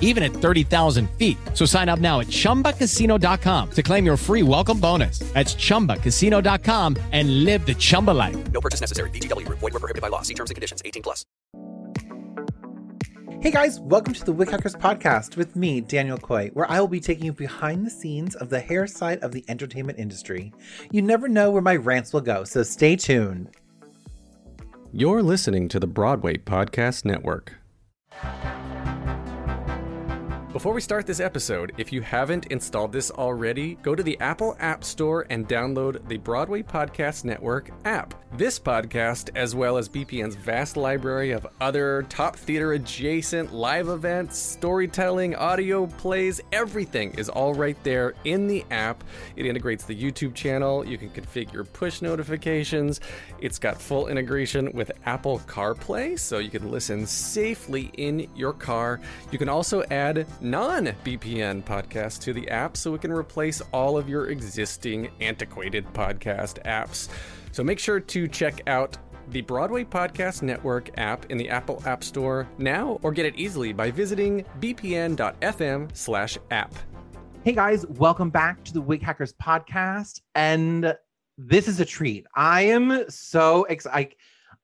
even at 30,000 feet. So sign up now at ChumbaCasino.com to claim your free welcome bonus. That's ChumbaCasino.com and live the Chumba life. No purchase necessary. VGW. Void were prohibited by law. See terms and conditions. 18 plus. Hey guys, welcome to the Wig Hackers podcast with me, Daniel Koye, where I will be taking you behind the scenes of the hair side of the entertainment industry. You never know where my rants will go, so stay tuned. You're listening to the Broadway Podcast Network. Before we start this episode, if you haven't installed this already, go to the Apple App Store and download the Broadway Podcast Network app. This podcast, as well as BPN's vast library of other top theater adjacent live events, storytelling, audio plays, everything is all right there in the app. It integrates the YouTube channel. You can configure push notifications. It's got full integration with Apple CarPlay, so you can listen safely in your car. You can also add non BPN podcasts to the app so it can replace all of your existing antiquated podcast apps. So make sure to check out the Broadway Podcast Network app in the Apple App Store now or get it easily by visiting bpn.fm slash app. Hey guys, welcome back to the Wig Hackers podcast. And this is a treat. I am so excited.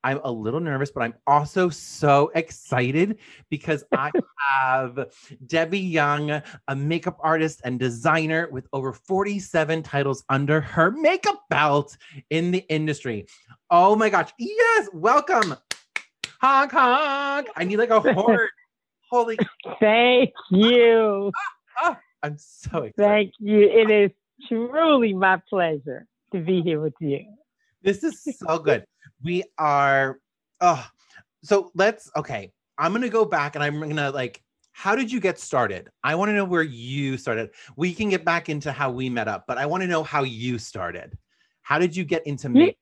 I'm a little nervous, but I'm also so excited because I have Debbie Young, a makeup artist and designer with over 47 titles under her makeup belt in the industry. Oh my gosh. Yes, welcome. Honk honk. I need like a horn. Holy Thank you. oh, I'm so excited. Thank you. It is truly my pleasure to be here with you. This is so good. We are oh so let's okay. I'm gonna go back and I'm gonna like how did you get started? I want to know where you started. We can get back into how we met up, but I want to know how you started. How did you get into makeup?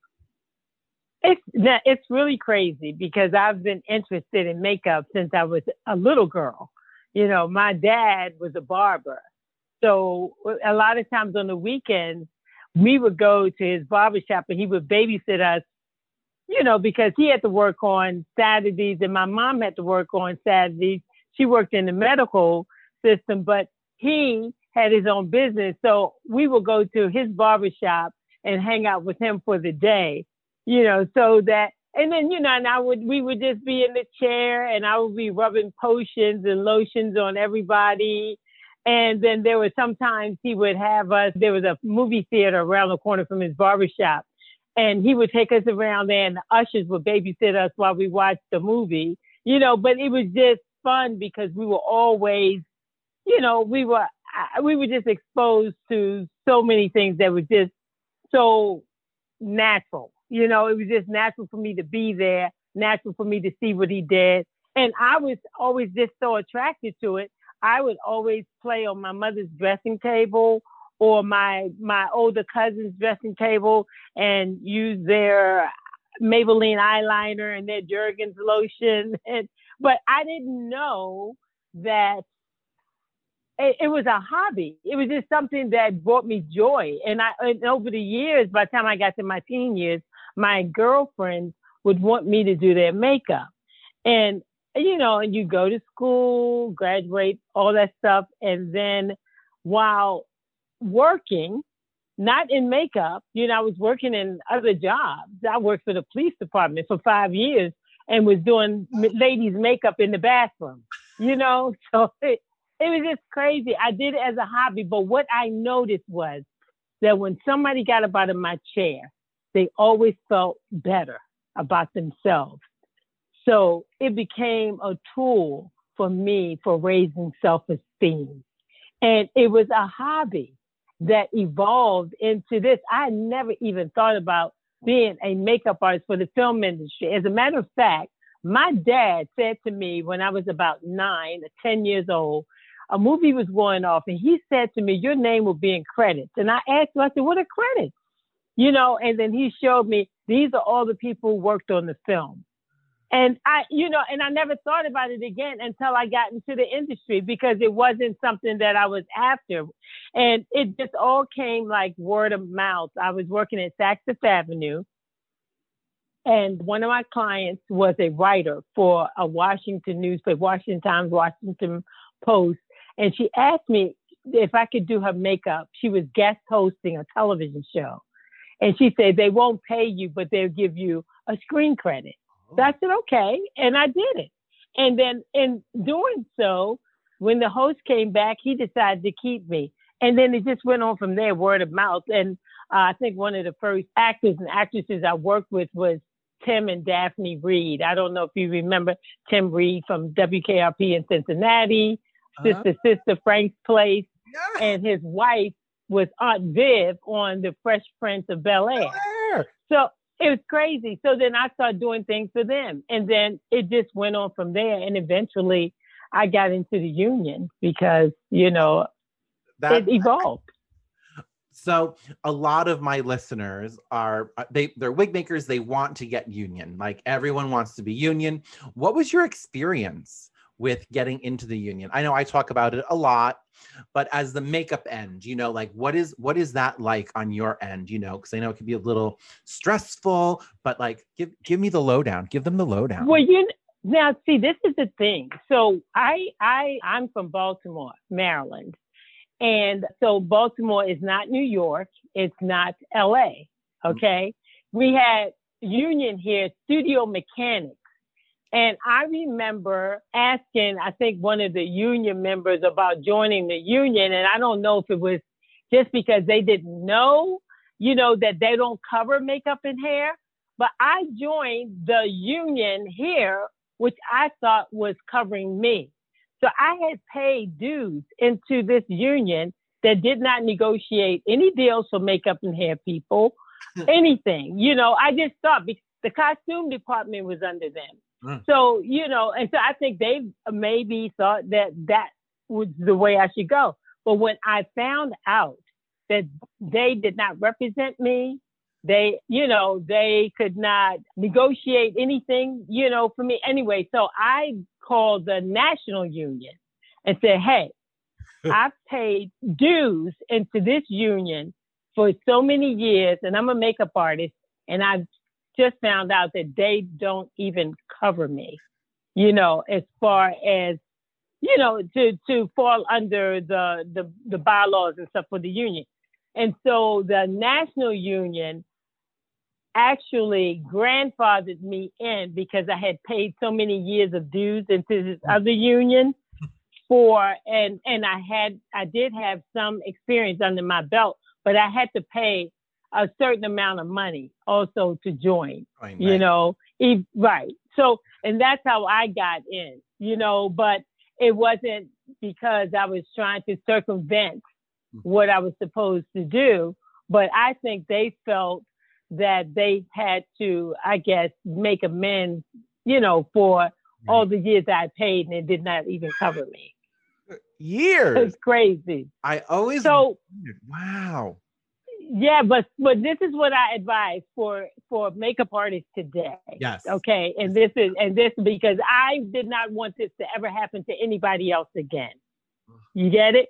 It's it's really crazy because I've been interested in makeup since I was a little girl. You know, my dad was a barber. So a lot of times on the weekends, we would go to his barber shop and he would babysit us, you know, because he had to work on Saturdays and my mom had to work on Saturdays. She worked in the medical system, but he had his own business. So we would go to his barber shop and hang out with him for the day, you know, so that, and then, you know, and I would, we would just be in the chair and I would be rubbing potions and lotions on everybody. And then there was sometimes he would have us, there was a movie theater around the corner from his barber shop. And he would take us around there and the ushers would babysit us while we watched the movie, you know, but it was just fun because we were always, you know, we were, we were just exposed to so many things that were just so natural. You know, it was just natural for me to be there, natural for me to see what he did. And I was always just so attracted to it. I would always play on my mother's dressing table or my my older cousin's dressing table and use their Maybelline eyeliner and their Jergens lotion. And, but I didn't know that it, it, was a hobby. It was just something that brought me joy. And I, and over the years, by the time I got to my teen years, my girlfriends would want me to do their makeup. And, you know, and you go to school, graduate, all that stuff. And then while working, not in makeup, you know, I was working in other jobs. I worked for the police department for five years and was doing ladies' makeup in the bathroom, you know? So it, it was just crazy. I did it as a hobby, but what I noticed was that when somebody got up out of my chair they always felt better about themselves. So it became a tool for me for raising self esteem. And it was a hobby that evolved into this. I never even thought about being a makeup artist for the film industry. As a matter of fact, my dad said to me when I was about nine or 10 years old, a movie was going off, and he said to me, Your name will be in credits. And I asked him, I said, What are credits? You know, and then he showed me these are all the people who worked on the film. And I, you know, and I never thought about it again until I got into the industry because it wasn't something that I was after. And it just all came like word of mouth. I was working at Saks Fifth Avenue. And one of my clients was a writer for a Washington newspaper, Washington Times, Washington Post. And she asked me if I could do her makeup. She was guest hosting a television show. And she said, they won't pay you, but they'll give you a screen credit. So I said, okay. And I did it. And then in doing so, when the host came back, he decided to keep me. And then it just went on from there, word of mouth. And uh, I think one of the first actors and actresses I worked with was Tim and Daphne Reid. I don't know if you remember Tim Reid from WKRP in Cincinnati, uh-huh. Sister Sister Frank's Place, yeah. and his wife was Aunt Viv on The Fresh Prince of Bel Air. So it was crazy. So then I started doing things for them. And then it just went on from there. And eventually I got into the union because, you know, that, it evolved. So a lot of my listeners are uh, they they're wig makers, they want to get union. Like everyone wants to be union. What was your experience with getting into the union? I know I talk about it a lot, but as the makeup end, you know, like what is what is that like on your end, you know, because I know it can be a little stressful, but like give give me the lowdown, give them the lowdown. Well, you now see this is the thing. So I I I'm from Baltimore, Maryland. And so Baltimore is not New York, it's not LA. Okay. Mm-hmm. We had union here, studio mechanics and I remember asking, I think one of the union members about joining the union. And I don't know if it was just because they didn't know, you know, that they don't cover makeup and hair. But I joined the union here, which I thought was covering me. So I had paid dues into this union that did not negotiate any deals for makeup and hair people, hmm. anything. You know, I just thought the costume department was under them. Mm. So, you know, and so I think they maybe thought that that was the way I should go. But when I found out that they did not represent me, they, you know, they could not negotiate anything, you know, for me anyway. So I called the national union and said, hey, I've paid dues into this union for so many years and I'm a makeup artist and I've just found out that they don't even cover me, you know, as far as, you know, to, to fall under the, the, the bylaws and stuff for the union. And so the national union actually grandfathered me in because I had paid so many years of dues into this other union for and and I had I did have some experience under my belt, but I had to pay a certain amount of money also to join. Right, you know, if, right. So, and that's how I got in. You know, but it wasn't because I was trying to circumvent mm-hmm. what I was supposed to do. But I think they felt that they had to, I guess, make amends, you know, for right. all the years I paid and it did not even cover me. Years. It's crazy. I always so wondered, wow yeah, but but this is what I advise for for makeup artists today. Yes. Okay, and this is and this because I did not want this to ever happen to anybody else again. You get it?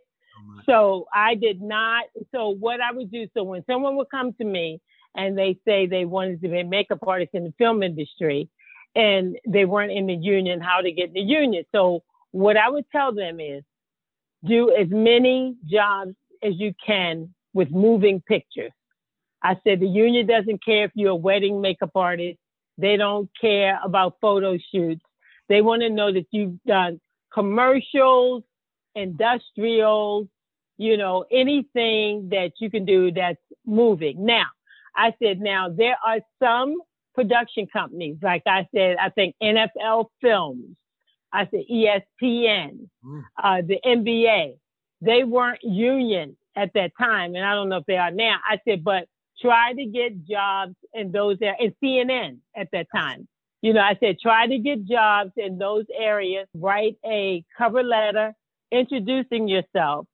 So I did not. So what I would do. So when someone would come to me and they say they wanted to be a makeup artist in the film industry, and they weren't in the union, how to get in the union. So what I would tell them is, do as many jobs as you can with moving pictures. I said the union doesn't care if you're a wedding makeup artist. They don't care about photo shoots. They want to know that you've done commercials, industrial, you know, anything that you can do that's moving. Now, I said, now there are some production companies, like I said, I think NFL Films, I said ESPN, Mm. uh, the NBA, they weren't union at that time, and I don't know if they are now. I said, but try to get jobs in those areas, and CNN at that time. You know, I said, try to get jobs in those areas, write a cover letter introducing yourself.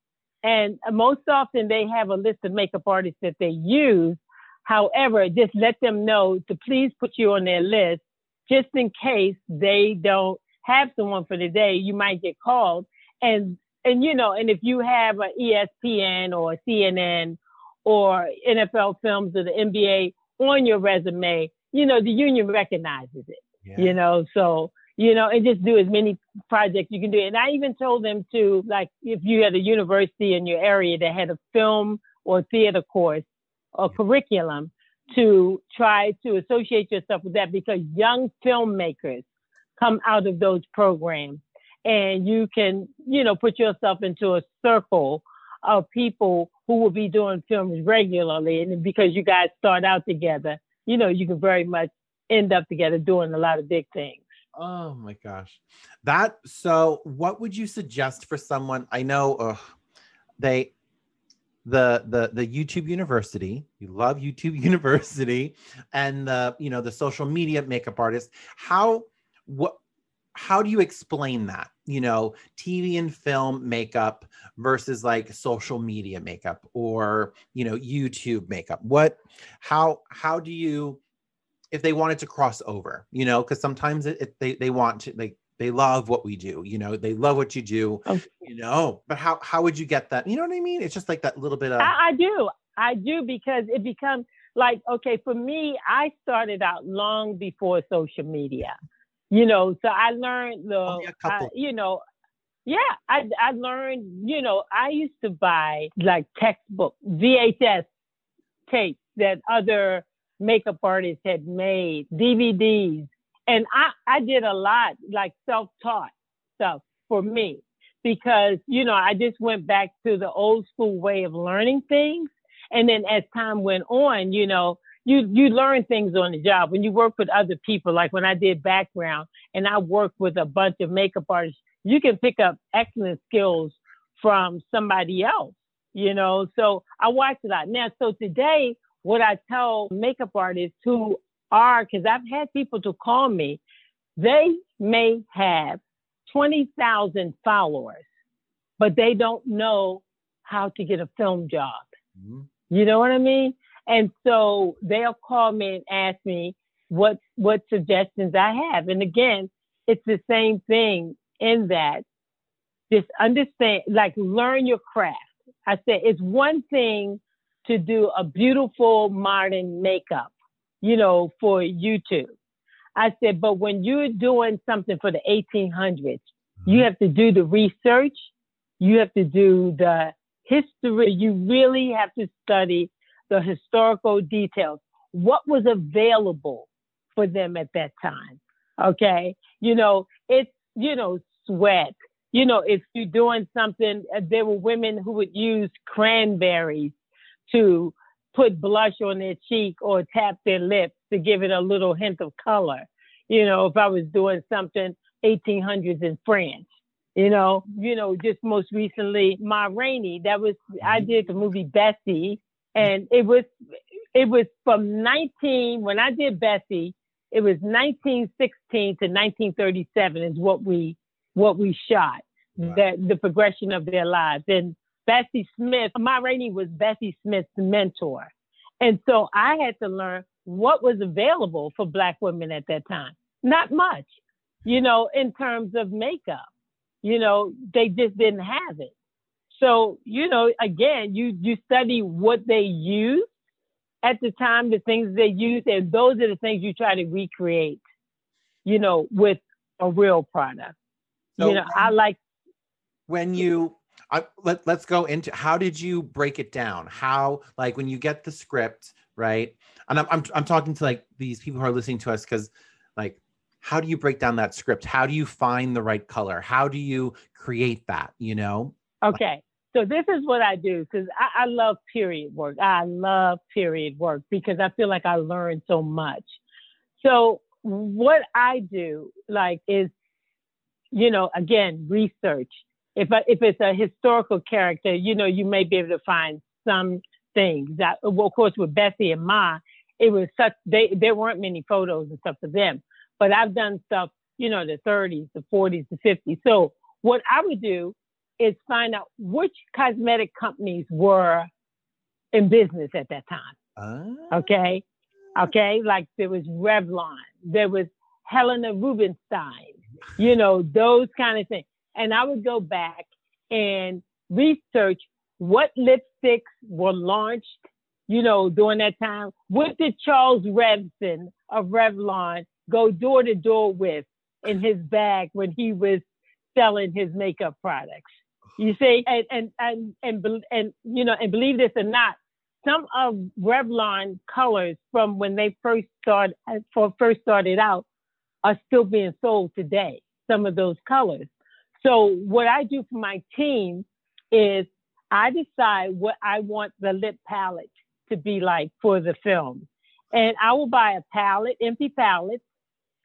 And most often they have a list of makeup artists that they use. However, just let them know to please put you on their list just in case they don't have someone for the day. You might get called. And, and, you know, and if you have E a ESPN or CNN or NFL films or the NBA on your resume, you know, the union recognizes it Yeah. you know? So you know and just do as many projects you can do. And i even told them to like if you had a university in your area that had a film or theater course or curriculum to try to associate yourself with that because young filmmakers come out of those programs and you can you know put yourself into a circle of people who will be doing films regularly and because you guys start out together you know you can very much end up together doing a lot of big things. Oh my gosh. That so what would you suggest for someone I know ugh, they the the the YouTube University, you love YouTube University and the you know the social media makeup artist. How what how do you explain that? You know, TV and film makeup versus like social media makeup or, you know, YouTube makeup. What how how do you if they wanted to cross over, you know, because sometimes it, it, they they want to like they love what we do, you know, they love what you do, Oh. you know. But how how would you get that? You know what I mean? It's just like that little bit of I, I do. I do because it becomes like, okay, for me, I started out long before social media, you know, so I learned the, Only a couple. I- you know, yeah, I, I learned, you know, I used to buy like textbook VHS tapes that other makeup artists had made, DVDs. And I, I did a lot like self-taught stuff for me because, you know, I just went back to the old school way of learning things. And then as time went on, you know, you, you learn things on the job when you work with other people. Like when I did background and I worked with a bunch of makeup artists, you can pick up excellent skills from somebody else, you know? So I watch a lot. Now, so today, what I tell makeup artists who are, because I've had people to call me, they may have 20,000 followers, but they don't know how to get a film job. Mhm. You know what I mean? And so they'll call me and ask me what what suggestions I have. And again, it's the same thing in that just understand, like learn your craft. I said it's one thing to do a beautiful modern makeup, you know, for YouTube. I said, but when you're doing something for the 1800s, you mm-hmm. have to do the research, you have to do the history, you really have to study the historical details. What was available for them at that time? Okay. You know, it's, you know, sweat. You know, if you're doing something, uh, there were women who would use cranberries to put blush on their cheek or tap their lips to give it a little hint of color. You know, if I was doing something 1800s in France, you know, you know, just most recently, Ma Rainey, that was, I did the movie Bessie and it was, it was from 19, when I did Bessie, it was 1916 to 1937 is what we, what we shot, Wow. that the progression of their lives. And Bessie Smith, Ma Rainey was Bessie Smith's mentor. And so I had to learn what was available for Black women at that time. Not much, you know, in terms of makeup. You know, they just didn't have it. So, you know, again, you, you study what they used at the time, the things they used, and those are the things you try to recreate, you know, with a real product. So you know, I like when you I, let, let's go into how did you break it down? How like when you get the script right? And i'm i'm, I'm talking to like these people who are listening to us because like how do you break down that script? How do you find the right color? How do you create that you know? Okay. So this is what I do because I, I love period work. I love period work because I feel like I learned so much. So what I do like is, you know, again, research. If I, if it's a historical character, you know, you may be able to find some things that, well, of course, with Bessie and Ma, it was such they there weren't many photos and stuff for them. But I've done stuff, you know, the 30s, the 40s, the 50s. So what I would do is find out which cosmetic companies were in business at that time. Ah. Okay. Okay. Like there was Revlon, there was Helena Rubinstein, you know, those kind of things. And I would go back and research what lipsticks were launched, you know, during that time. What did Charles Revson of Revlon go door to door with in his bag when he was selling his makeup products? You see, and and and and, and, you know, and believe this or not, some of Revlon colors from when they first started for first started out are still being sold today. Some of those colors. So what I do for my team is I decide what I want the lip palette to be like for the film. And I will buy a palette, empty palette,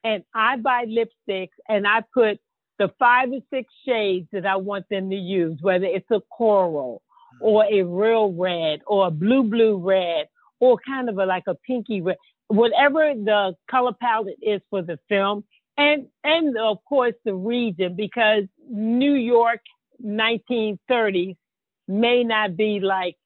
and I buy lipsticks and I put the five or six shades that I want them to use, whether it's a coral or mm-hmm. a real red or a blue, blue red or kind of a, like a pinky red, whatever the color palette is for the film. And, and of course the region because New York 1930s may not be like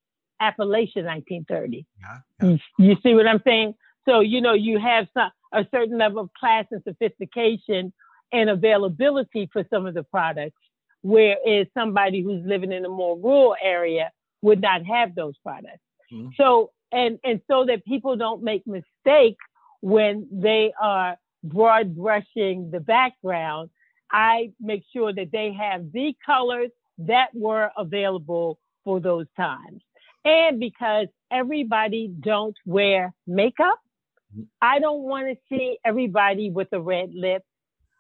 Appalachia 1930. Yeah, You, you see what I'm saying? So, you know, you have some, a certain level of class and sophistication and availability for some of the products, whereas somebody who's living in a more rural area would not have those products. Mhm. So, and, and so that people don't make mistakes when they are broad brushing the background, I make sure that they have the colors that were available for those times. And because everybody don't wear makeup, I don't want to see everybody with a red lip.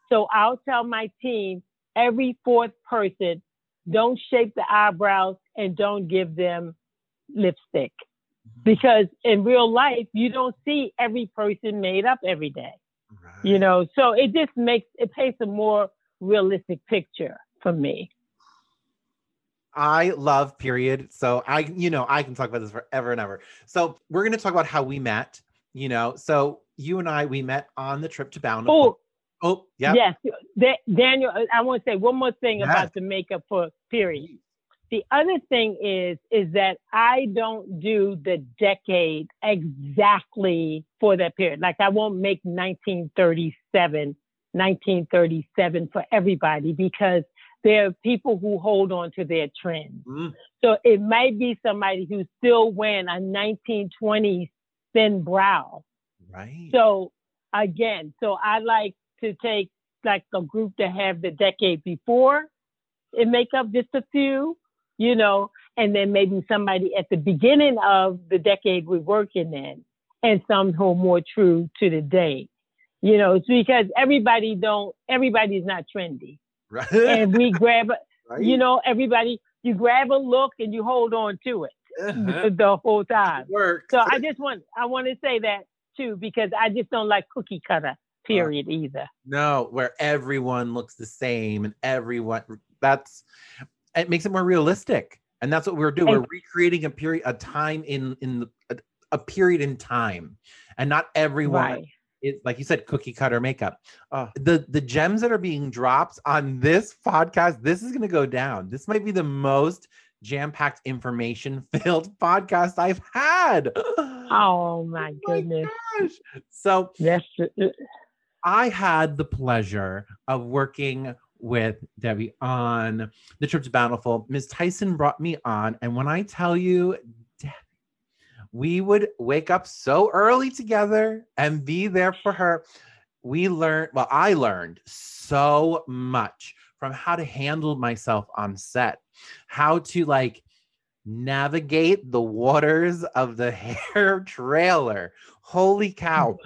So I'll tell my team every fourth person, don't shape the eyebrows and don't give them lipstick. Mm-hmm. Because in real life, you don't see every person made up every day. You know, so it just makes it paints a more realistic picture for me. I love period. So I, you know, I can talk about this forever and ever. So we're going to talk about how we met, you know. So you and I, we met on the trip to Bountiful. Oh, Oh, yeah. yes. Da- Daniel, I want to say one more thing Yes. about the makeup for period. The other thing is, is that I don't do the decade exactly for that period. Like I won't make 1937, 1937 for everybody because there are people who hold on to their trends. Mm, So it might be somebody who's still wearing a 1920s thin brow. right. So again, so I like to take like a group that have the decade before and make up just a few, you know, and then maybe somebody at the beginning of the decade we're working in and some who are more true to the day. You know, it's because everybody don't everybody's not trendy. right. And we grab right? you know, everybody you grab a look and you hold on to it Uh-huh. the whole time. So I just want I want to say that too because I just don't like cookie cutter Uh, period either. No, where everyone looks the same and everyone that's it makes it more realistic. And that's what we're doing. And- we're recreating a period, a time in in the, a, a period in time, and not everyone. Right. It, like you said, cookie cutter makeup. Uh, the the gems that are being dropped on this podcast, this is going to go down. This might be the most jam packed information filled podcast I've had. Oh, oh my my goodness. gosh! So That's uh, uh, I had the pleasure of working with Debbie on the trip to Bountiful. Ms. Tyson brought me on, and when I tell you, Debbie, we would wake up so early together and be there for her. We learned, well, I learned so much from how to handle myself on set, how to like navigate the waters of the hair trailer. Holy cow.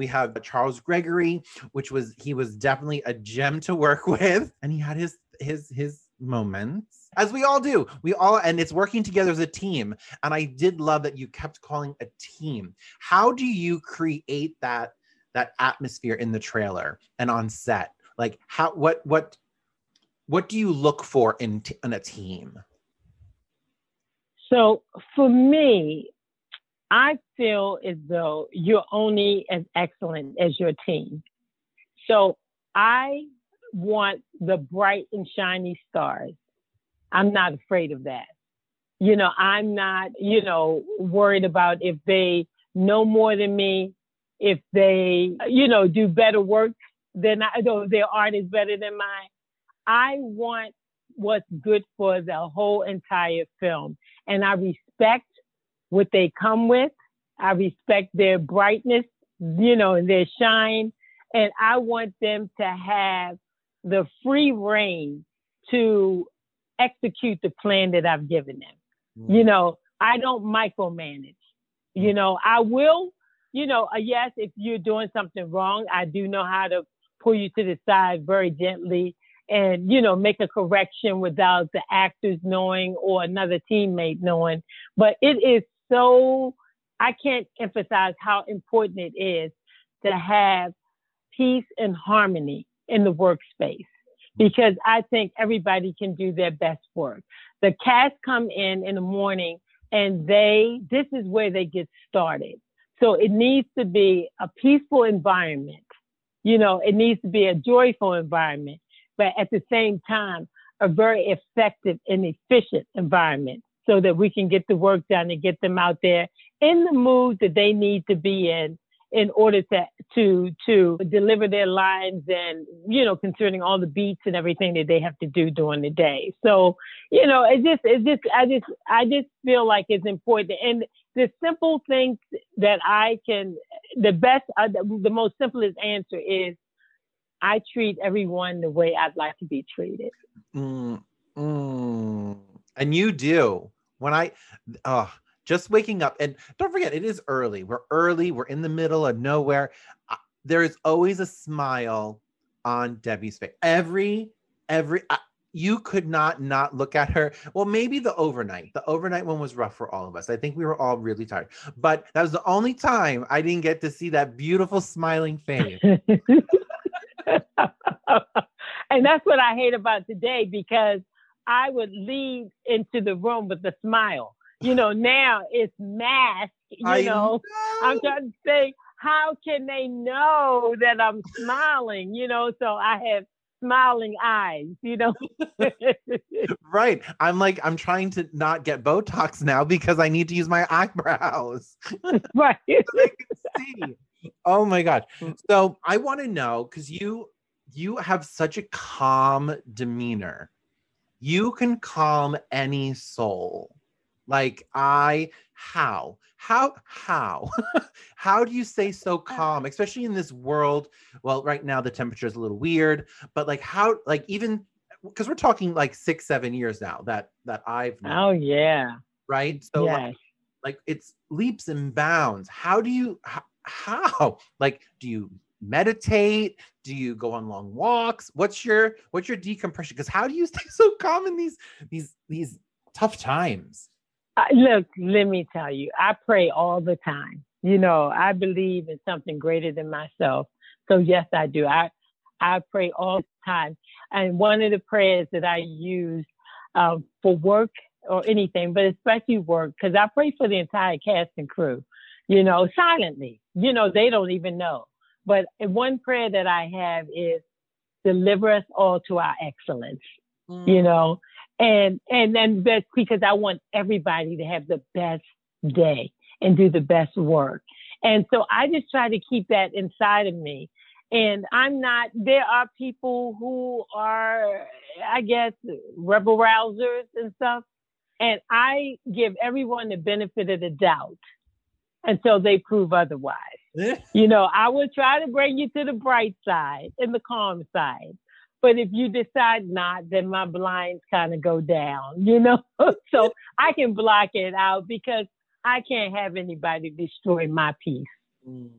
We have Charles Gregory, which was he was definitely a gem to work with, and he had his his his moments, as we all do. We all, and it's working together as a team. And I did love that you kept calling a team. How do you create that that atmosphere in the trailer and on set? Like how what what what do you look for in t- in a team? So for me, I feel as though you're only as excellent as your team. So I want the bright and shiny stars. I'm not afraid of that. You know, I'm not, you know, worried about if they know more than me, if they, you know, do better work than I, though their art is better than mine. I want what's good for the whole entire film. And I respect what they come with. I respect their brightness, you know, and their shine. And I want them to have the free reign to execute the plan that I've given them. Mm. You know, I don't micromanage. You know, I will, you know, uh, yes, if you're doing something wrong, I do know how to pull you to the side very gently and you know make a correction without the actors knowing or another teammate knowing but it is so i can't emphasize how important it is to have peace and harmony in the workspace because i think everybody can do their best work. The cast come in in the morning and they this is where they get started. So it needs to be a peaceful environment. You know it needs to be a joyful environment but at the same time, a very effective and efficient environment so that we can get the work done and get them out there in the mood that they need to be in in order to to to deliver their lines and you know concerning all the beats and everything that they have to do during the day so you know it just it just i just i just feel like it's important and the simple things that i can the best uh, the most simplest answer is I treat everyone the way I'd like to be treated. Mm, mm. And you do. When I, oh, just waking up, and don't forget, it is early. We're early. We're in the middle of nowhere. Uh, there is always a smile on Debbie's face. Every, every, uh, you could not not look at her. Well, maybe the overnight. The overnight one was rough for all of us. I think we were all really tired. But that was the only time I didn't get to see that beautiful smiling face. and that's what I hate about today because I would lead into the room with a smile. You know, now it's mask, You know, know, I'm trying to say, how can they know that I'm smiling? You know, so I have smiling eyes, you know. right. I'm like, I'm trying to not get Botox now because I need to use my eyebrows. right. see. Oh my. Mm. So I want to know because you you have such a calm demeanor. You can calm any soul. Like I how? How how? how do you stay so calm, especially in this world? Well, right now the temperature is a little weird, but like how like even because we're talking like six, seven years now that that I've known, Oh yeah. Right. So yes. like, like it's leaps and bounds. How do you how, how? Like, do you meditate? Do you go on long walks? What's your what's your decompression? Because how do you stay so calm in these these these tough times? Uh, look, let me tell you, I pray all the time. You know, I believe in something greater than myself. So yes, I do. I I pray all the time. And one of the prayers that I use um, for work or anything, but especially work, because I pray for the entire cast and crew you know, silently. You know, they don't even know. But one prayer that I have is deliver us all to our excellence. Mm. You know, and and then that's because I want everybody to have the best day and do the best work. And so I just try to keep that inside of me. And I'm not, there are people who are, I guess, rebel rousers and stuff. And I give everyone the benefit of the doubt until they prove otherwise. you know, I will try to bring you to the bright side and the calm side. But if you decide not, then my blinds kind of go down, you know? so I can block it out because I can't have anybody destroy my peace. Mm.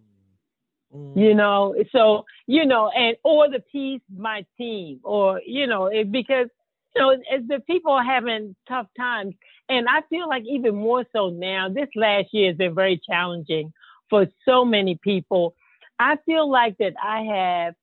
Mm. You know, so, you know, and or the peace, my team, or, you know, it, because you know, as the people are having tough times. And I feel like even more so now, this last year has been very challenging for so many people. I feel like that I have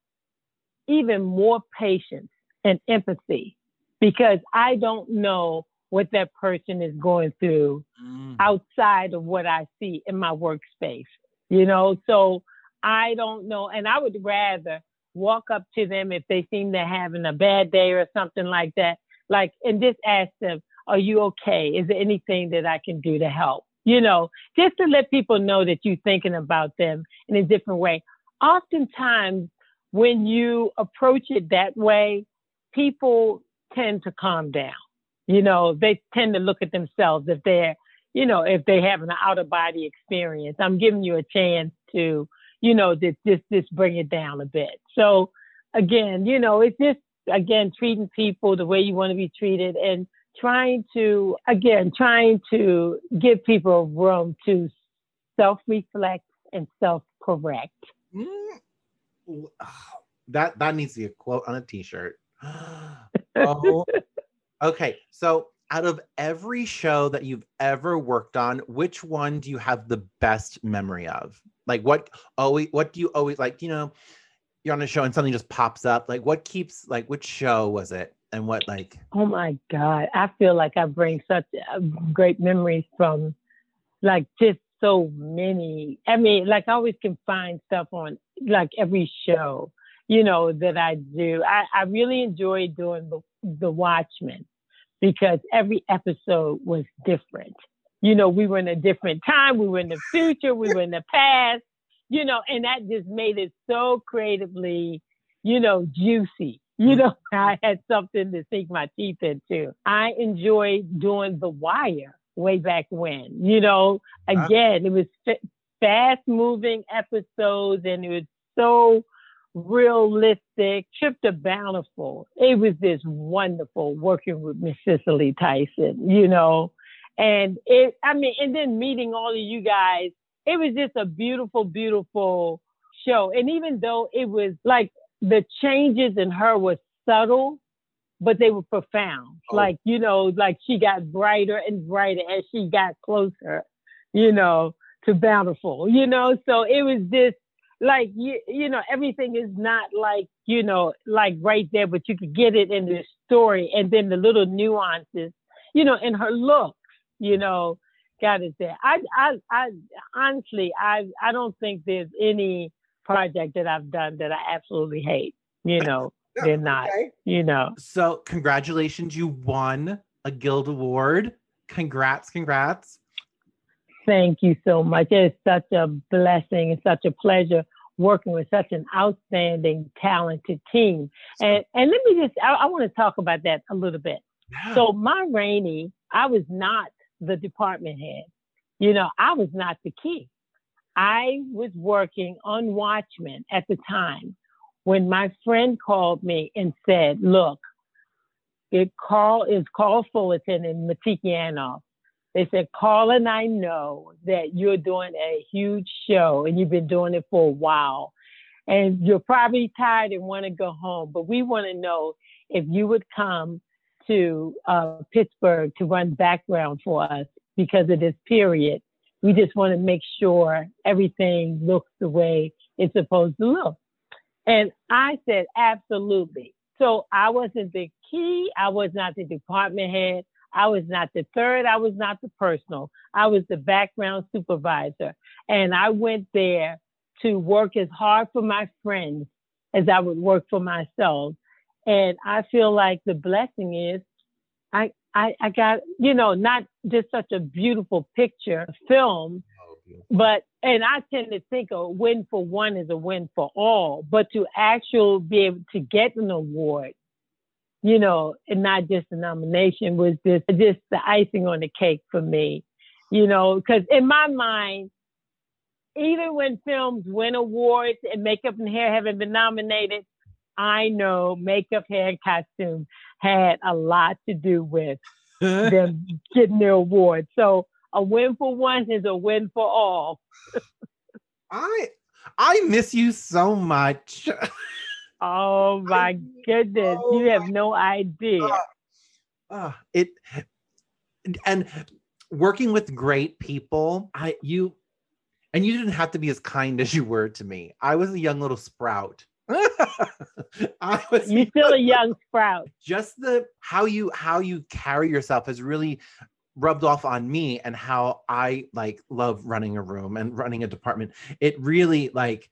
even more patience and empathy because I don't know what that person is going through mm. outside of what I see in my workspace. You know, so I don't know. And I would rather walk up to them if they seem to having a bad day or something like that. Like, and just ask them, are you okay? Is there anything that I can do to help? You know, just to let people know that you're thinking about them in a different way. Oftentimes, when you approach it that way, people tend to calm down. You know, they tend to look at themselves if they're, you know, if they have an out of body experience. I'm giving you a chance to, you know, just just just bring it down a bit. So again, you know, it's just again treating people the way you want to be treated and trying to again trying to give people room to self reflect and self correct. Mm. That that needs to be a quote on a t-shirt. oh, okay. So out of every show that you've ever worked on, which one do you have the best memory of? Like what always what do you always like, you know, you're on a show and something just pops up. Like what keeps like which show was it and what like Oh my God. I feel like I bring such uh, great memories from like just so many. I mean, like I always can find stuff on like every show you know, that I do. I, I really enjoy doing the, the Watchmen because every episode was different. You know, we were in a different time, we were in the future, we were in the past, you know, and that just made it so creatively, you know, juicy. You mm-hmm. know, I had something to sink my teeth into. I enjoyed doing The Wire way back when, you know, again, it was fast moving episodes and it was so realistic, Trip to Bountiful. It was just wonderful working with Miss Cicely Tyson, you know. And it, I mean, and then meeting all of you guys, it was just a beautiful, beautiful show. And even though it was like the changes in her were subtle, but they were profound. Oh. Like, you know, like she got brighter and brighter as she got closer, you know, to Bountiful, you know. So it was just like you you know everything is not like you know like right there but you could get it in the story and then the little nuances you know in her look you know got it there i i i honestly i i don't think there's any project that i've done that i absolutely hate you know they're not okay. you know so congratulations you won a guild award congrats congrats Thank you so much. It's such a blessing and such a pleasure working with such an outstanding, talented team. And and let me just I, I want to talk about that a little bit. Yeah. So Ma Rainey, I was not the department head. You know, I was not the key. I was working on Watchmen at the time when my friend called me and said, look, it call is Carl Fullerton and Matiki Anoff. They said, Carl and I know that you're doing a huge show and you've been doing it for a while. And you're probably tired and want to go home, but we want to know if you would come to uh, Pittsburgh to run background for us because of this period. We just want to make sure everything looks the way it's supposed to look. And I said, absolutely. So I wasn't the key. I was not the department head. I was not the third. I was not the personal. I was the background supervisor. And I went there to work as hard for my friends as I would work for myself. And I feel like the blessing is I, I, I got, you know, not just such a beautiful picture film, oh, but, and I tend to think a win for one is a win for all, but to actually be able to get an award you know, and not just a nomination was just just the icing on the cake for me, you know, because in my mind, even when films win awards and makeup and hair haven't been nominated, I know makeup, hair, and costume had a lot to do with them getting their award. So a win for one is a win for all. I I miss you so much. Oh my goodness. you have no idea. Uh, uh, it and working with great people, I you and you didn't have to be as kind as you were to me. I was a young little sprout. I was You still a young sprout. just the how you how you carry yourself has really rubbed off on me and how I like love running a room and running a department. It really like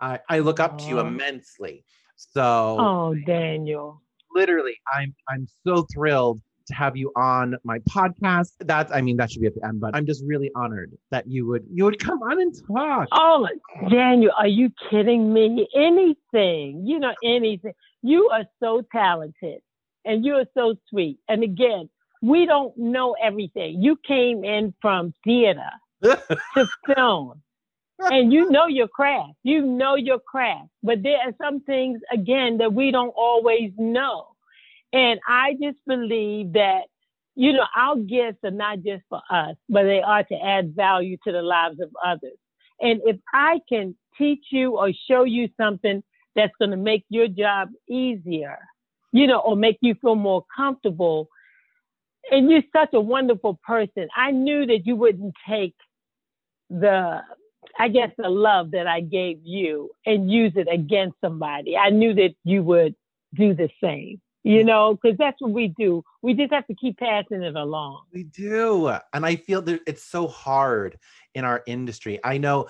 I I look up to you immensely. So Oh, Daniel. literally i'm i'm so thrilled to have you on my podcast That's, i mean that should be at the end but i'm just really honored that you would you would come on and talk Oh, Daniel, are you kidding me? Anything, you know, anything. You are so talented and you are so sweet. And again, we don't know everything. You came in from theater to film and you know your craft. You know your craft. But there are some things, again, that we don't always know. And I just believe that, you know, our gifts are not just for us, but they are to add value to the lives of others. And if I can teach you or show you something that's going to make your job easier, you know, or make you feel more comfortable, and you're such a wonderful person, I knew that you wouldn't take the, I guess, the love that I gave you and use it against somebody. I knew that you would do the same, you know, because that's what we do. We just have to keep passing it along. we do and i feel that it's so hard in our industry i know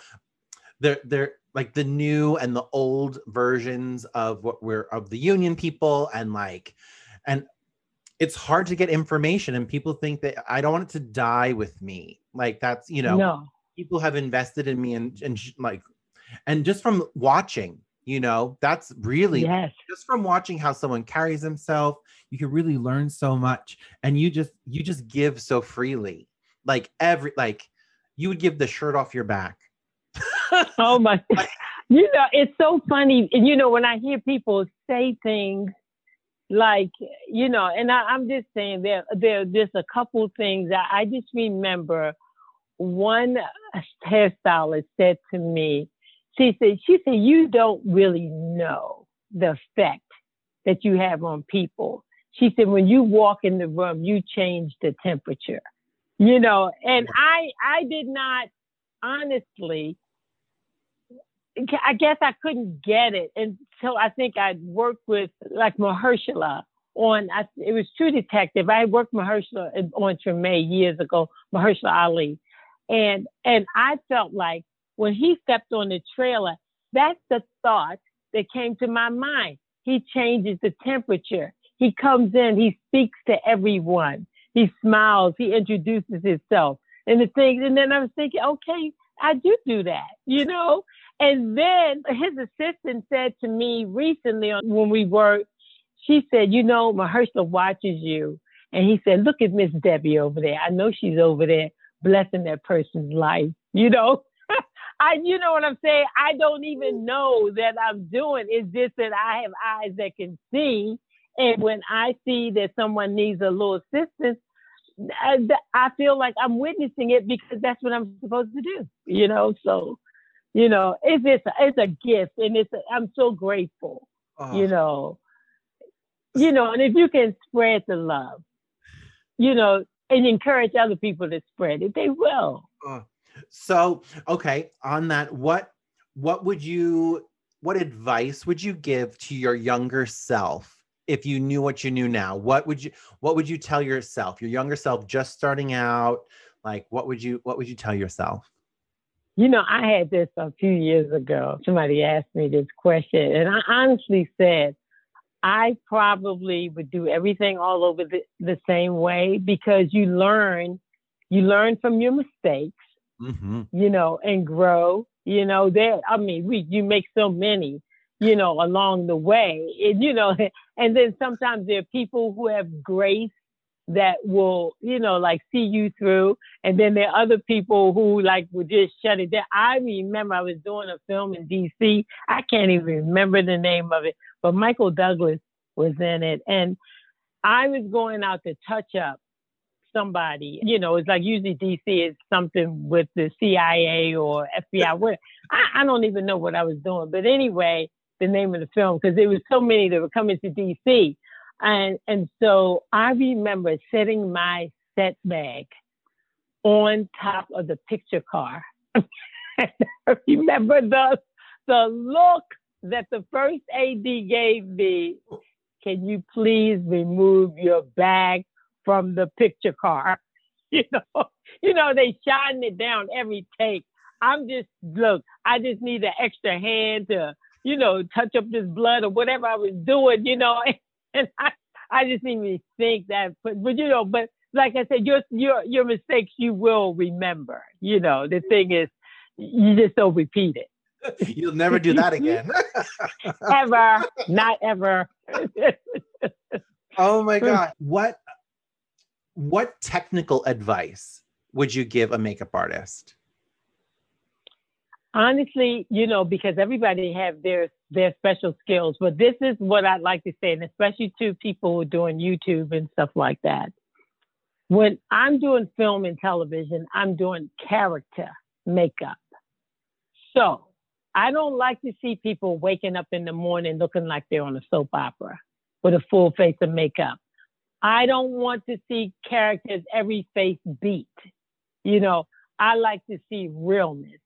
they're they're like the new and the old versions of what we're of the union people and like and it's hard to get information and people think that i don't want it to die with me like that's you know no. people have invested in me and, and sh- like and just from watching you know that's really Yes. just from watching how someone carries himself you can really learn so much and you just you just give so freely like every like you would give the shirt off your back Oh my, you know, it's so funny. And you know, when I hear people say things like, you know, and I, I'm just saying there, there are just a couple things that I just remember one hairstylist said to me, she said, she said, you don't really know the effect that you have on people. She said, when you walk in the room, you change the temperature, you know, and I, I did not honestly, I guess I couldn't get it until I think I'd worked with like Mahershala on, I, it was True Detective. I worked Mahershala on Treme years ago, Mahershala Ali. And, and I felt like when he stepped on the trailer, that's the thought that came to my mind. He changes the temperature. He comes in, he speaks to everyone. He smiles, he introduces himself and the things. And then I was thinking, okay, I do do that, you know? And then his assistant said to me recently when we worked, she said, you know, Mahershala watches you. And he said, look at Miss Debi over there. I know she's over there blessing that person's life, you know? I, you know what I'm saying? I don't even mm. know that I'm doing. It's just that I have eyes that can see. And when I see that someone needs a little assistance, uh, I, I feel like I'm witnessing it because that's what I'm supposed to do, you know? So, you know, it's it's a, it's a gift, and it's a, I'm so grateful, Oh, you know, you know, and if you can spread the love, you know, and encourage other people to spread it, they will. oh. So okay on that what what would you what advice would you give to your younger self if you knew what you knew now? What would you what would you tell yourself? Your younger self just starting out like what would you what would you tell yourself? You know, I had this a few years ago. Somebody asked me this question, and I honestly said, I probably would do everything all over the, the same way because you learn, you learn from your mistakes, mm-hmm. you know, and grow. You know, there. I mean, we you make so many, you know, along the way, and you know, and then sometimes there are people who have grace that will, you know, like see you through. And then there are other people who like will just shut it down. I remember I was doing a film in DC. I can't even remember the name of it, but Michael Douglas was in it. And I was going out to touch up somebody. You know, it's like usually DC is something with the CIA or FBI. What I, I don't even know what I was doing. But anyway, the name of the film, because there was so many that were coming to DC. And and so I remember setting my set bag on top of the picture car. I remember the the look that the first AD gave me. Can you please remove your bag from the picture car? You know, you know, they shine it down every take. I'm just look, I just need an extra hand to, you know, touch up this blood or whatever I was doing, you know. And I, I just didn't even think that but, but you know, but like I said, your your your mistakes you will remember. You know, the thing is you just don't repeat it. You'll never do that again. ever, not ever. oh my god. What what technical advice would you give a makeup artist? Honestly, you know, because everybody have their their special skills, but this is what I'd like to say, and especially to people who are doing YouTube and stuff like that. When I'm doing film and television, I'm doing character makeup. So I don't like to see people waking up in the morning looking like they're on a soap opera with a full face of makeup. I don't want to see characters every face beat. You know, I like to see realness.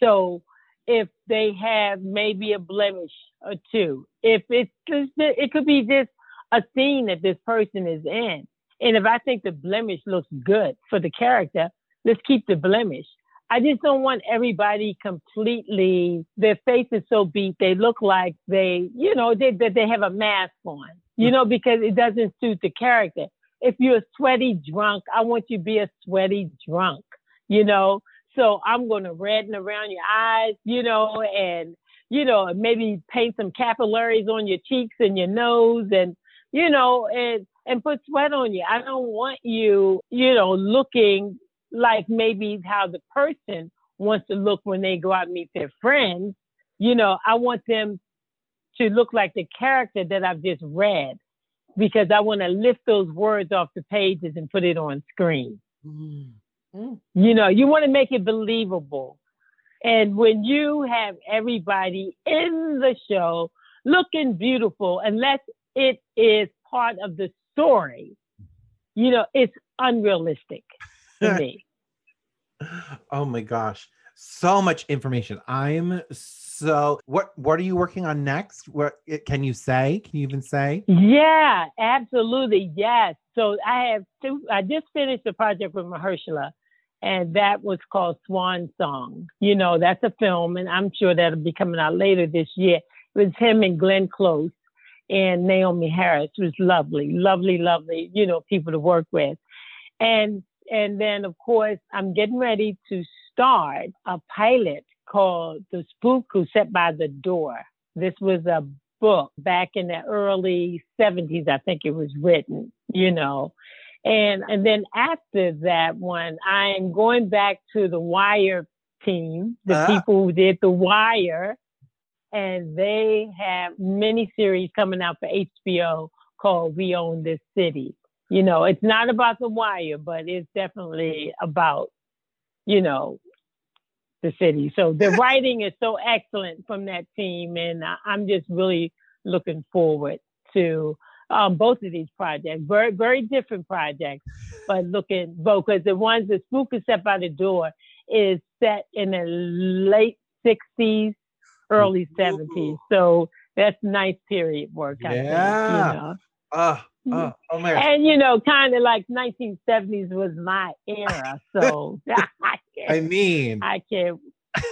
So if they have maybe a blemish or two, if it's it could be just a scene that this person is in. And if I think the blemish looks good for the character, let's keep the blemish. I just don't want everybody completely, their face is so beat, they look like they, you know, they, that they have a mask on, you know, because it doesn't suit the character. If you're a sweaty drunk, I want you to be a sweaty drunk, you know? So I'm going to redden around your eyes, you know, and, you know, maybe paint some capillaries on your cheeks and your nose and, you know, and, and put sweat on you. I don't want you, you know, looking like maybe how the person wants to look when they go out and meet their friends. You know, I want them to look like the character that I've just read because I want to lift those words off the pages and put it on screen. Mm-hmm. You know, you want to make it believable. And when you have everybody in the show looking beautiful, unless it is part of the story, you know, it's unrealistic to me. Oh my gosh. So much information. I'm so what what are you working on next? What can you say? Can you even say? Yeah, absolutely. Yes. So I have two I just finished a project with Mahershala and that was called Swan Song. You know, that's a film and I'm sure that'll be coming out later this year. It was him and Glenn Close and Naomie Harris. It was lovely, lovely, lovely, you know, people to work with. And and then, of course, I'm getting ready to start a pilot called The Spook Who Sat by the Door. This was a book back in the early 70s, I think it was written, you know. And and then after that one, I am going back to the Wire team, the uh people who did the Wire, and they have many series coming out for HBO called We Own This City you know, it's not about the wire, but it's definitely about, you know, the city. So the writing is so excellent from that team, and I'm just really looking forward to um, both of these projects. Very, very different projects, but looking both because the ones that Spook is set by the door is set in the late '60s, early '70s. So that's nice period work. I yeah. Think, you know? Uh, Oh, mm-hmm. oh my And you know, kind of like 1970s was my era, so I, I mean, I can't,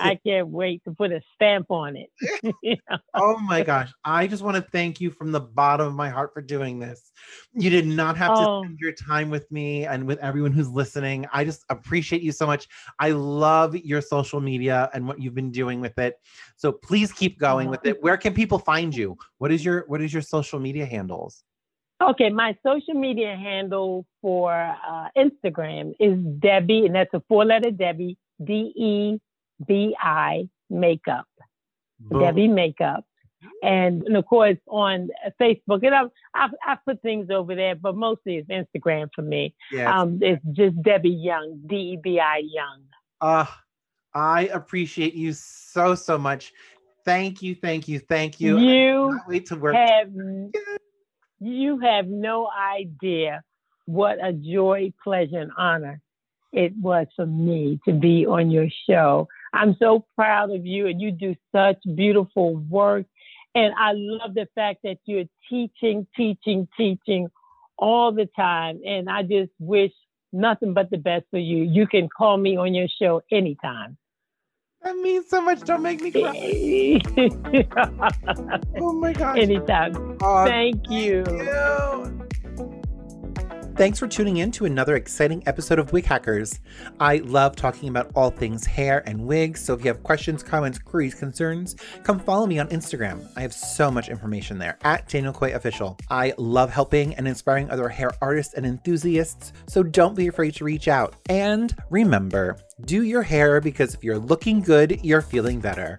I can't wait to put a stamp on it. you know? Oh my gosh! I just want to thank you from the bottom of my heart for doing this. You did not have to oh. spend your time with me and with everyone who's listening. I just appreciate you so much. I love your social media and what you've been doing with it. So please keep going oh. with it. Where can people find you? What is your What is your social media handles? Okay, my social media handle for uh, Instagram is Debi, and that's a four-letter Debi, D E B I Makeup, Boom. Debi Makeup, and, and, of course on Facebook. And I've, I've, I've put things over there, but mostly it's Instagram for me. Yes. Um, it's just Debi Young, D E B I Young. Uh, I appreciate you so so much. Thank you, thank you, thank you. You wait to work. Have, you have no idea what a joy, pleasure, and honor it was for me to be on your show. I'm so proud of you, and you do such beautiful work. And I love the fact that you're teaching, teaching, teaching all the time. And I just wish nothing but the best for you. You can call me on your show anytime. That means so much. Don't make me cry. oh my gosh. Anytime. Oh, Thank you. you. Thanks for tuning in to another exciting episode of Wig Hackers. I love talking about all things hair and wigs, so if you have questions, comments, queries, concerns, come follow me on Instagram. I have so much information there at Daniel Koye Official. I love helping and inspiring other hair artists and enthusiasts, so don't be afraid to reach out. And remember, do your hair because if you're looking good, you're feeling better.